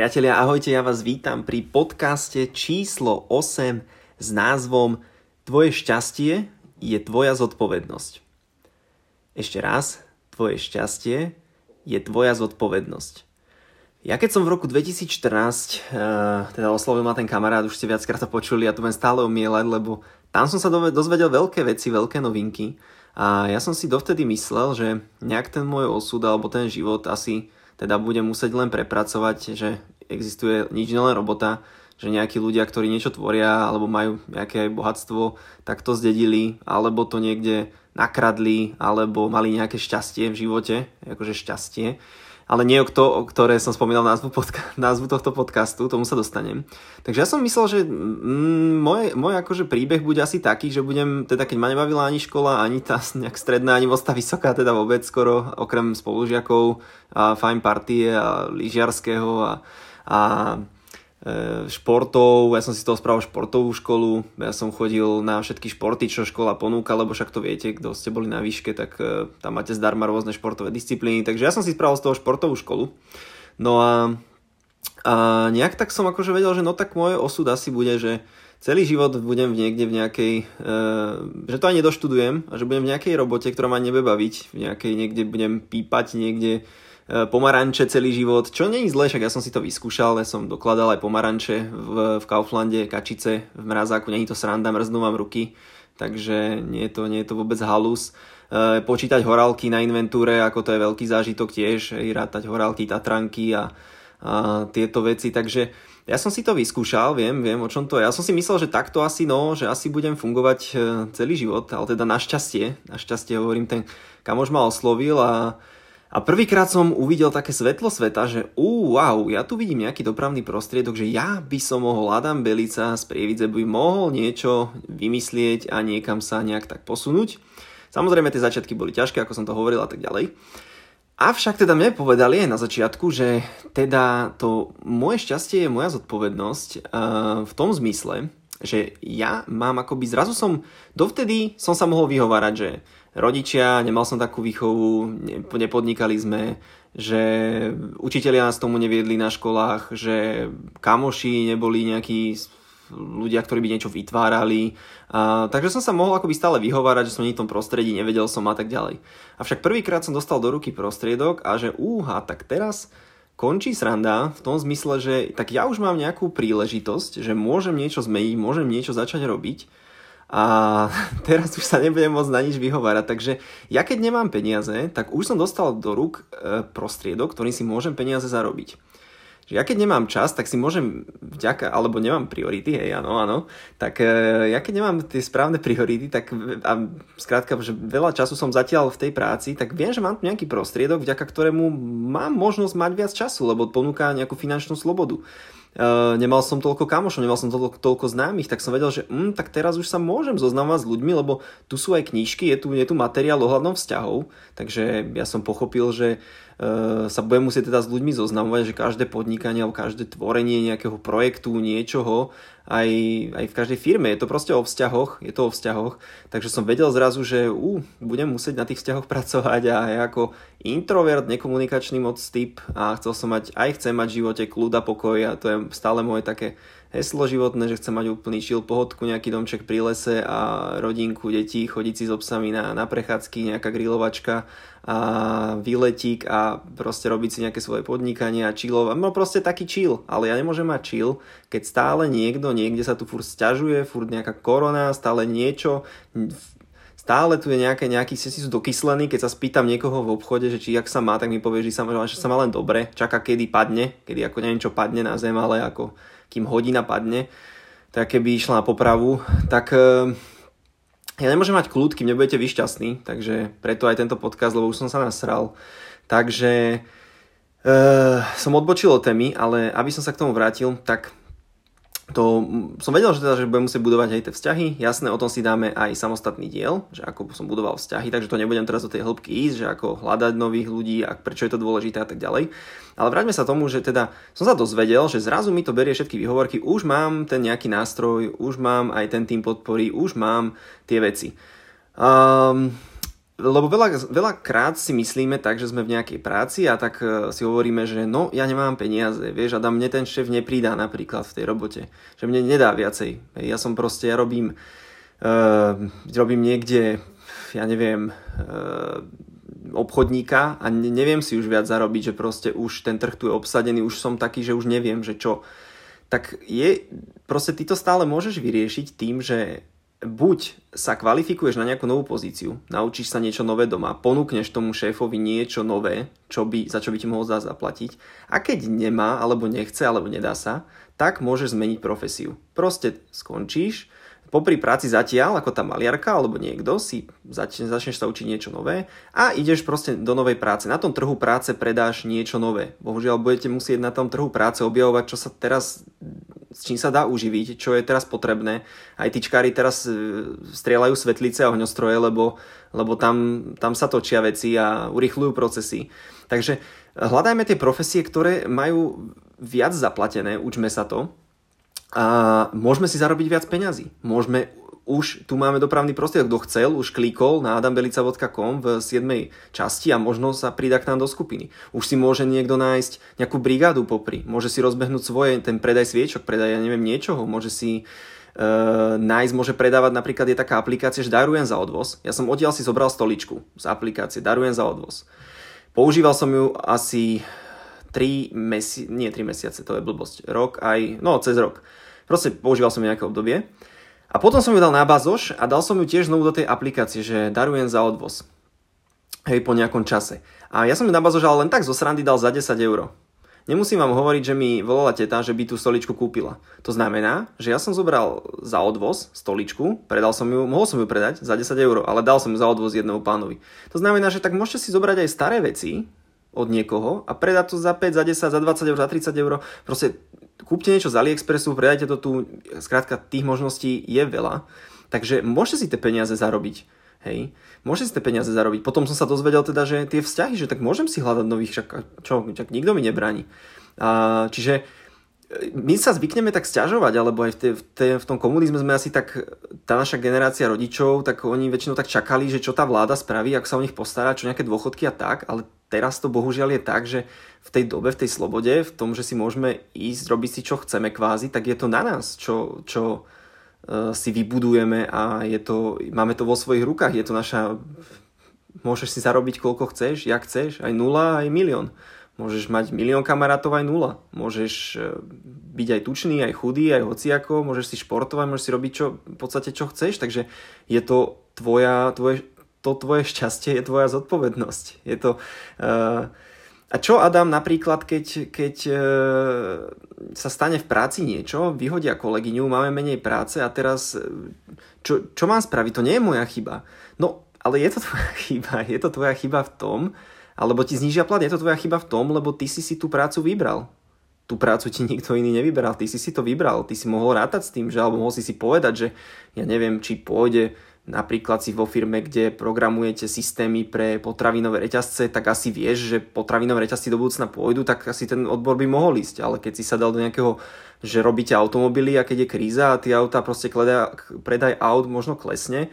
Priatelia, ahojte, ja vás vítam pri podcaste číslo 8 s názvom Tvoje šťastie je tvoja zodpovednosť. Ešte raz, tvoje šťastie je tvoja zodpovednosť. Ja keď som v roku 2014, uh, eh, teda oslovil ma ten kamarát, už ste viackrát to počuli, ja to budem stále umielať, lebo tam som sa dozvedel veľké veci, veľké novinky a ja som si dovtedy myslel, že nejak ten môj osud alebo ten život asi teda budem musieť len prepracovať, že existuje nič len robota, že nejakí ľudia, ktorí niečo tvoria alebo majú nejaké bohatstvo, tak to zdedili, alebo to niekde nakradli, alebo mali nejaké šťastie v živote, akože šťastie ale nie o, to, o ktoré som spomínal názvu, podca- názvu tohto podcastu, tomu sa dostanem. Takže ja som myslel, že mm, môj, môj akože príbeh bude asi taký, že budem, teda keď ma nebavila ani škola, ani tá nejak stredná, ani vosta vysoká, teda vôbec skoro, okrem spolužiakov a fajn partie a lyžiarského a, a športov, ja som si toho spravil športovú školu, ja som chodil na všetky športy, čo škola ponúka, lebo však to viete, kto ste boli na výške, tak e, tam máte zdarma rôzne športové disciplíny, takže ja som si spravil z toho športovú školu. No a, a nejak tak som akože vedel, že no tak môj osud asi bude, že celý život budem niekde v nejakej, e, že to aj nedoštudujem a že budem v nejakej robote, ktorá ma nebude baviť, v nejakej niekde budem pípať niekde E, pomaranče celý život, čo je zle, však ja som si to vyskúšal, ja som dokladal aj pomaranče v, v Kauflande, kačice v mrazáku, není to sranda, mrznú vám ruky, takže nie je to, nie je to vôbec halus. E, počítať horálky na inventúre, ako to je veľký zážitok tiež, i rátať horálky, tatranky a, a tieto veci, takže ja som si to vyskúšal, viem, viem o čom to je. Ja som si myslel, že takto asi no, že asi budem fungovať e, celý život, ale teda našťastie, našťastie hovorím, ten kamož ma oslovil a a prvýkrát som uvidel také svetlo sveta, že ú, wow, ja tu vidím nejaký dopravný prostriedok, že ja by som mohol Adam Belica z Prievidze by mohol niečo vymyslieť a niekam sa nejak tak posunúť. Samozrejme tie začiatky boli ťažké, ako som to hovoril a tak ďalej. Avšak teda mne povedali aj na začiatku, že teda to moje šťastie je moja zodpovednosť uh, v tom zmysle, že ja mám akoby, zrazu som, dovtedy som sa mohol vyhovárať, že rodičia, nemal som takú výchovu, nepodnikali sme, že učitelia nás tomu neviedli na školách, že kamoši neboli nejakí ľudia, ktorí by niečo vytvárali. A, takže som sa mohol akoby stále vyhovárať, že som v tom prostredí, nevedel som a tak ďalej. Avšak prvýkrát som dostal do ruky prostriedok a že úha, tak teraz končí sranda v tom zmysle, že tak ja už mám nejakú príležitosť, že môžem niečo zmeniť, môžem niečo začať robiť a teraz už sa nebudem môcť na nič vyhovárať. Takže ja keď nemám peniaze, tak už som dostal do rúk e, prostriedok, ktorým si môžem peniaze zarobiť. Že ja keď nemám čas, tak si môžem vďaka, alebo nemám priority, hej, áno, áno, tak e, ja keď nemám tie správne priority, tak a skrátka, že veľa času som zatiaľ v tej práci, tak viem, že mám nejaký prostriedok, vďaka ktorému mám možnosť mať viac času, lebo ponúka nejakú finančnú slobodu. Uh, nemal som toľko kamošov, nemal som toľko, toľko známych, tak som vedel, že mm, tak teraz už sa môžem zoznamovať s ľuďmi, lebo tu sú aj knížky, je tu, je tu materiál ohľadom vzťahov, takže ja som pochopil, že sa budem musieť teda s ľuďmi zoznamovať, že každé podnikanie alebo každé tvorenie nejakého projektu, niečoho aj, aj v každej firme. Je to proste o vzťahoch, je to o vzťahoch. Takže som vedel zrazu, že ú, budem musieť na tých vzťahoch pracovať a ja ako introvert, nekomunikačný moc typ a chcel som mať, aj chcem mať v živote kľud a pokoj a to je stále moje také heslo životné, že chcem mať úplný šil, pohodku, nejaký domček pri lese a rodinku, detí, chodiť si s obsami na, na prechádzky, nejaká grilovačka výletík a proste robiť si nejaké svoje podnikanie a chillov. No proste taký chill, ale ja nemôžem mať chill, keď stále niekto, niekde sa tu furt stiažuje, furt nejaká korona, stále niečo, stále tu je nejaké, nejaký, si sú dokyslení, keď sa spýtam niekoho v obchode, že či jak sa má, tak mi povie, že sa, že sa má len dobre, čaká kedy padne, kedy ako neviem čo padne na zem, ale ako kým hodina padne, tak keby išla na popravu, tak e, ja nemôžem mať kľud, kým nebudete vy šťastní, takže preto aj tento podcast, lebo už som sa nasral. Takže e, som odbočil od témy, ale aby som sa k tomu vrátil, tak to som vedel, že, teda, že budem musieť budovať aj tie vzťahy. Jasné, o tom si dáme aj samostatný diel, že ako som budoval vzťahy, takže to nebudem teraz do tej hĺbky ísť, že ako hľadať nových ľudí a prečo je to dôležité a tak ďalej. Ale vráťme sa tomu, že teda som sa dozvedel, že zrazu mi to berie všetky výhovorky, už mám ten nejaký nástroj, už mám aj ten tým podpory, už mám tie veci. Um, lebo veľa, veľa krát si myslíme tak, že sme v nejakej práci a tak e, si hovoríme, že no, ja nemám peniaze, vieš, a mne ten šéf nepridá napríklad v tej robote, že mne nedá viacej. Ja som proste, ja robím, uh, robím niekde, ja neviem, uh, obchodníka a neviem si už viac zarobiť, že proste už ten trh tu je obsadený, už som taký, že už neviem, že čo. Tak je, proste ty to stále môžeš vyriešiť tým, že buď sa kvalifikuješ na nejakú novú pozíciu, naučíš sa niečo nové doma, ponúkneš tomu šéfovi niečo nové, čo by, za čo by ti mohol zás zaplatiť a keď nemá, alebo nechce, alebo nedá sa, tak môžeš zmeniť profesiu. Proste skončíš, popri práci zatiaľ, ako tá maliarka alebo niekto, si začne, začneš sa učiť niečo nové a ideš proste do novej práce. Na tom trhu práce predáš niečo nové. Bohužiaľ budete musieť na tom trhu práce objavovať, čo sa teraz s čím sa dá uživiť, čo je teraz potrebné. Aj tyčkári teraz e, strieľajú svetlice a ohňostroje, lebo, lebo tam, tam sa točia veci a urychľujú procesy. Takže hľadajme tie profesie, ktoré majú viac zaplatené, učme sa to a môžeme si zarobiť viac peňazí. Môžeme už tu máme dopravný prostriedok, kto chcel, už klikol na adambelica.com v 7. časti a možno sa pridá k nám do skupiny. Už si môže niekto nájsť nejakú brigádu popri, môže si rozbehnúť svoje, ten predaj sviečok, predaj, ja neviem, niečoho, môže si uh, nájsť, môže predávať, napríklad je taká aplikácia, že darujem za odvoz. Ja som odtiaľ si zobral stoličku z aplikácie, darujem za odvoz. Používal som ju asi 3 mesiace, nie 3 mesiace, to je blbosť, rok aj, no cez rok. Proste používal som nejaké obdobie a potom som ju dal na bazoš a dal som ju tiež znovu do tej aplikácie, že darujem za odvoz. Hej, po nejakom čase. A ja som ju na bazoš ale len tak zo srandy dal za 10 eur. Nemusím vám hovoriť, že mi volala teta, že by tú stoličku kúpila. To znamená, že ja som zobral za odvoz stoličku, predal som ju, mohol som ju predať za 10 eur, ale dal som ju za odvoz jednému pánovi. To znamená, že tak môžete si zobrať aj staré veci od niekoho a predať to za 5, za 10, za 20 eur, za 30 eur. Proste kúpte niečo z AliExpressu, predajte to tu, skrátka tých možností je veľa, takže môžete si tie peniaze zarobiť. Hej, môžete si tie peniaze zarobiť. Potom som sa dozvedel teda, že tie vzťahy, že tak môžem si hľadať nových, čo, však nikto mi nebráni. A, čiže my sa zvykneme tak stiažovať, alebo aj v, te, v, te, v tom komunizme sme asi tak, tá naša generácia rodičov, tak oni väčšinou tak čakali, že čo tá vláda spraví, ako sa o nich postará, čo nejaké dôchodky a tak, ale teraz to bohužiaľ je tak, že v tej dobe, v tej slobode, v tom, že si môžeme ísť, robiť si čo chceme kvázi, tak je to na nás, čo, čo uh, si vybudujeme a je to, máme to vo svojich rukách, je to naša, môžeš si zarobiť koľko chceš, jak chceš, aj nula, aj milión. Môžeš mať milión kamarátov aj nula. Môžeš e, byť aj tučný, aj chudý, aj hociako. Môžeš si športovať, môžeš si robiť čo, v podstate čo chceš. Takže je to tvoja, tvoje, to tvoje šťastie je tvoja zodpovednosť. Je to... Uh, a čo Adam napríklad, keď, keď uh, sa stane v práci niečo, vyhodia kolegyňu, máme menej práce a teraz čo, čo mám spraviť? To nie je moja chyba. No, ale je to tvoja chyba. Je to tvoja chyba v tom, alebo ti znižia plat, je to tvoja chyba v tom, lebo ty si si tú prácu vybral. Tú prácu ti nikto iný nevybral, ty si si to vybral, ty si mohol rátať s tým, že alebo mohol si si povedať, že ja neviem, či pôjde napríklad si vo firme, kde programujete systémy pre potravinové reťazce, tak asi vieš, že potravinové reťazci do budúcna pôjdu, tak asi ten odbor by mohol ísť. Ale keď si sa dal do nejakého, že robíte automobily a keď je kríza a tie auta proste kledá, predaj aut možno klesne,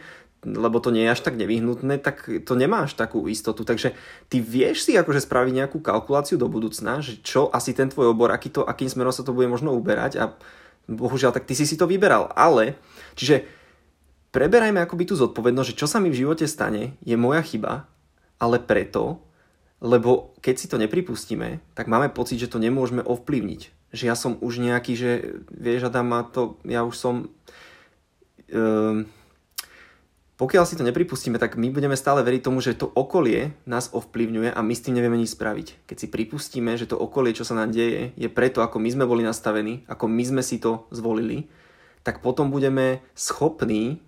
lebo to nie je až tak nevyhnutné, tak to nemáš takú istotu. Takže ty vieš si akože spraviť nejakú kalkuláciu do budúcna, že čo asi ten tvoj obor, aký to, akým smerom sa to bude možno uberať a bohužiaľ, tak ty si si to vyberal. Ale, čiže preberajme akoby tú zodpovednosť, že čo sa mi v živote stane, je moja chyba, ale preto, lebo keď si to nepripustíme, tak máme pocit, že to nemôžeme ovplyvniť. Že ja som už nejaký, že vieš, Adam, má to, ja už som... Um, pokiaľ si to nepripustíme, tak my budeme stále veriť tomu, že to okolie nás ovplyvňuje a my s tým nevieme nič spraviť. Keď si pripustíme, že to okolie, čo sa nám deje, je preto, ako my sme boli nastavení, ako my sme si to zvolili, tak potom budeme schopní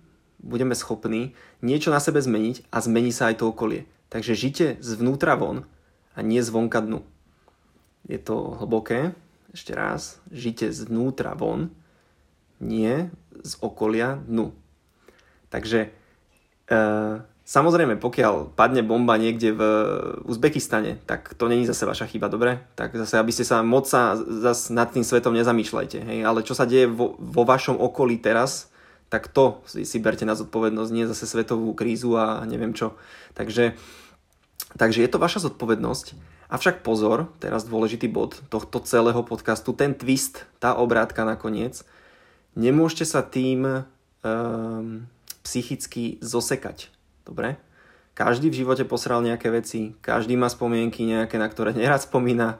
budeme schopní niečo na sebe zmeniť a zmení sa aj to okolie. Takže žite zvnútra von a nie zvonka dnu. Je to hlboké. Ešte raz. Žite zvnútra von, nie z okolia dnu. Takže samozrejme, pokiaľ padne bomba niekde v Uzbekistane, tak to není zase vaša chyba, dobre? Tak zase, aby ste sa moc sa zase nad tým svetom nezamýšľajte. Hej? Ale čo sa deje vo, vo vašom okolí teraz, tak to si, si berte na zodpovednosť, nie zase svetovú krízu a neviem čo. Takže, takže je to vaša zodpovednosť. Avšak pozor, teraz dôležitý bod tohto celého podcastu, ten twist, tá obrátka nakoniec, nemôžete sa tým um, psychicky zosekať. Dobre? Každý v živote posral nejaké veci, každý má spomienky nejaké, na ktoré nerad spomína,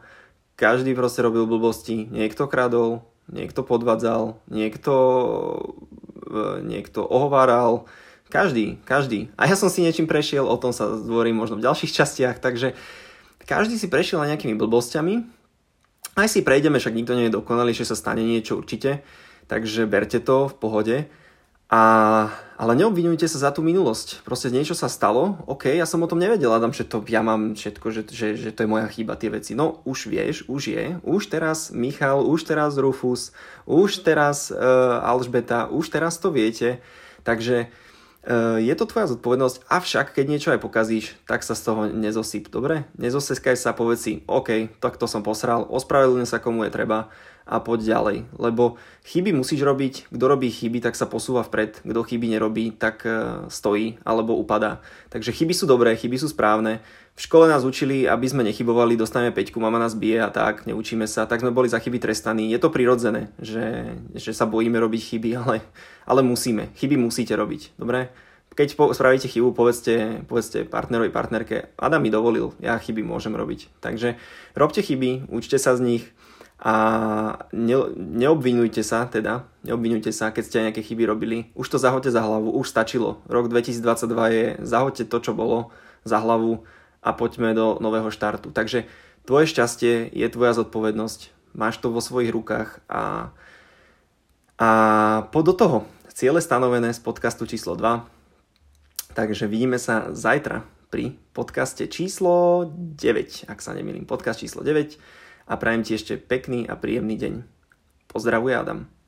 každý proste robil blbosti, niekto kradol, niekto podvádzal, niekto, e, niekto ohováral, každý, každý. A ja som si niečím prešiel, o tom sa zdvorím možno v ďalších častiach, takže každý si prešiel nejakými blbostiami, aj si prejdeme, však nikto nie je dokonalý, že sa stane niečo určite, takže berte to v pohode. A, ale neobvinujte sa za tú minulosť. Proste niečo sa stalo, OK, ja som o tom nevedel, Adam, že to ja mám všetko, že, že, že to je moja chyba, tie veci. No, už vieš, už je. Už teraz Michal, už teraz Rufus, už teraz uh, Alžbeta, už teraz to viete. Takže uh, je to tvoja zodpovednosť, avšak keď niečo aj pokazíš, tak sa z toho nezosyp, dobre? Nezoseskaj sa, povedz si, OK, tak to som posral, ospravedlňujem sa komu je treba a poď ďalej. Lebo chyby musíš robiť, kto robí chyby, tak sa posúva vpred, kto chyby nerobí, tak e, stojí alebo upadá. Takže chyby sú dobré, chyby sú správne. V škole nás učili, aby sme nechybovali, dostaneme peťku, mama nás bije a tak, neučíme sa, tak sme boli za chyby trestaní. Je to prirodzené, že, že sa bojíme robiť chyby, ale, ale musíme. Chyby musíte robiť, dobre? Keď po, spravíte chybu, povedzte, povedzte partnerovi, partnerke, Adam mi dovolil, ja chyby môžem robiť. Takže robte chyby, učte sa z nich, a ne, neobvinujte sa teda, neobvinujte sa, keď ste nejaké chyby robili. Už to zahoďte za hlavu, už stačilo. Rok 2022 je, zahoďte to, čo bolo za hlavu a poďme do nového štartu. Takže tvoje šťastie je tvoja zodpovednosť, máš to vo svojich rukách a, a po do toho. Ciele stanovené z podcastu číslo 2. Takže vidíme sa zajtra pri podcaste číslo 9, ak sa nemýlim. Podcast číslo 9 a prajem ti ešte pekný a príjemný deň. Pozdravuje Adam.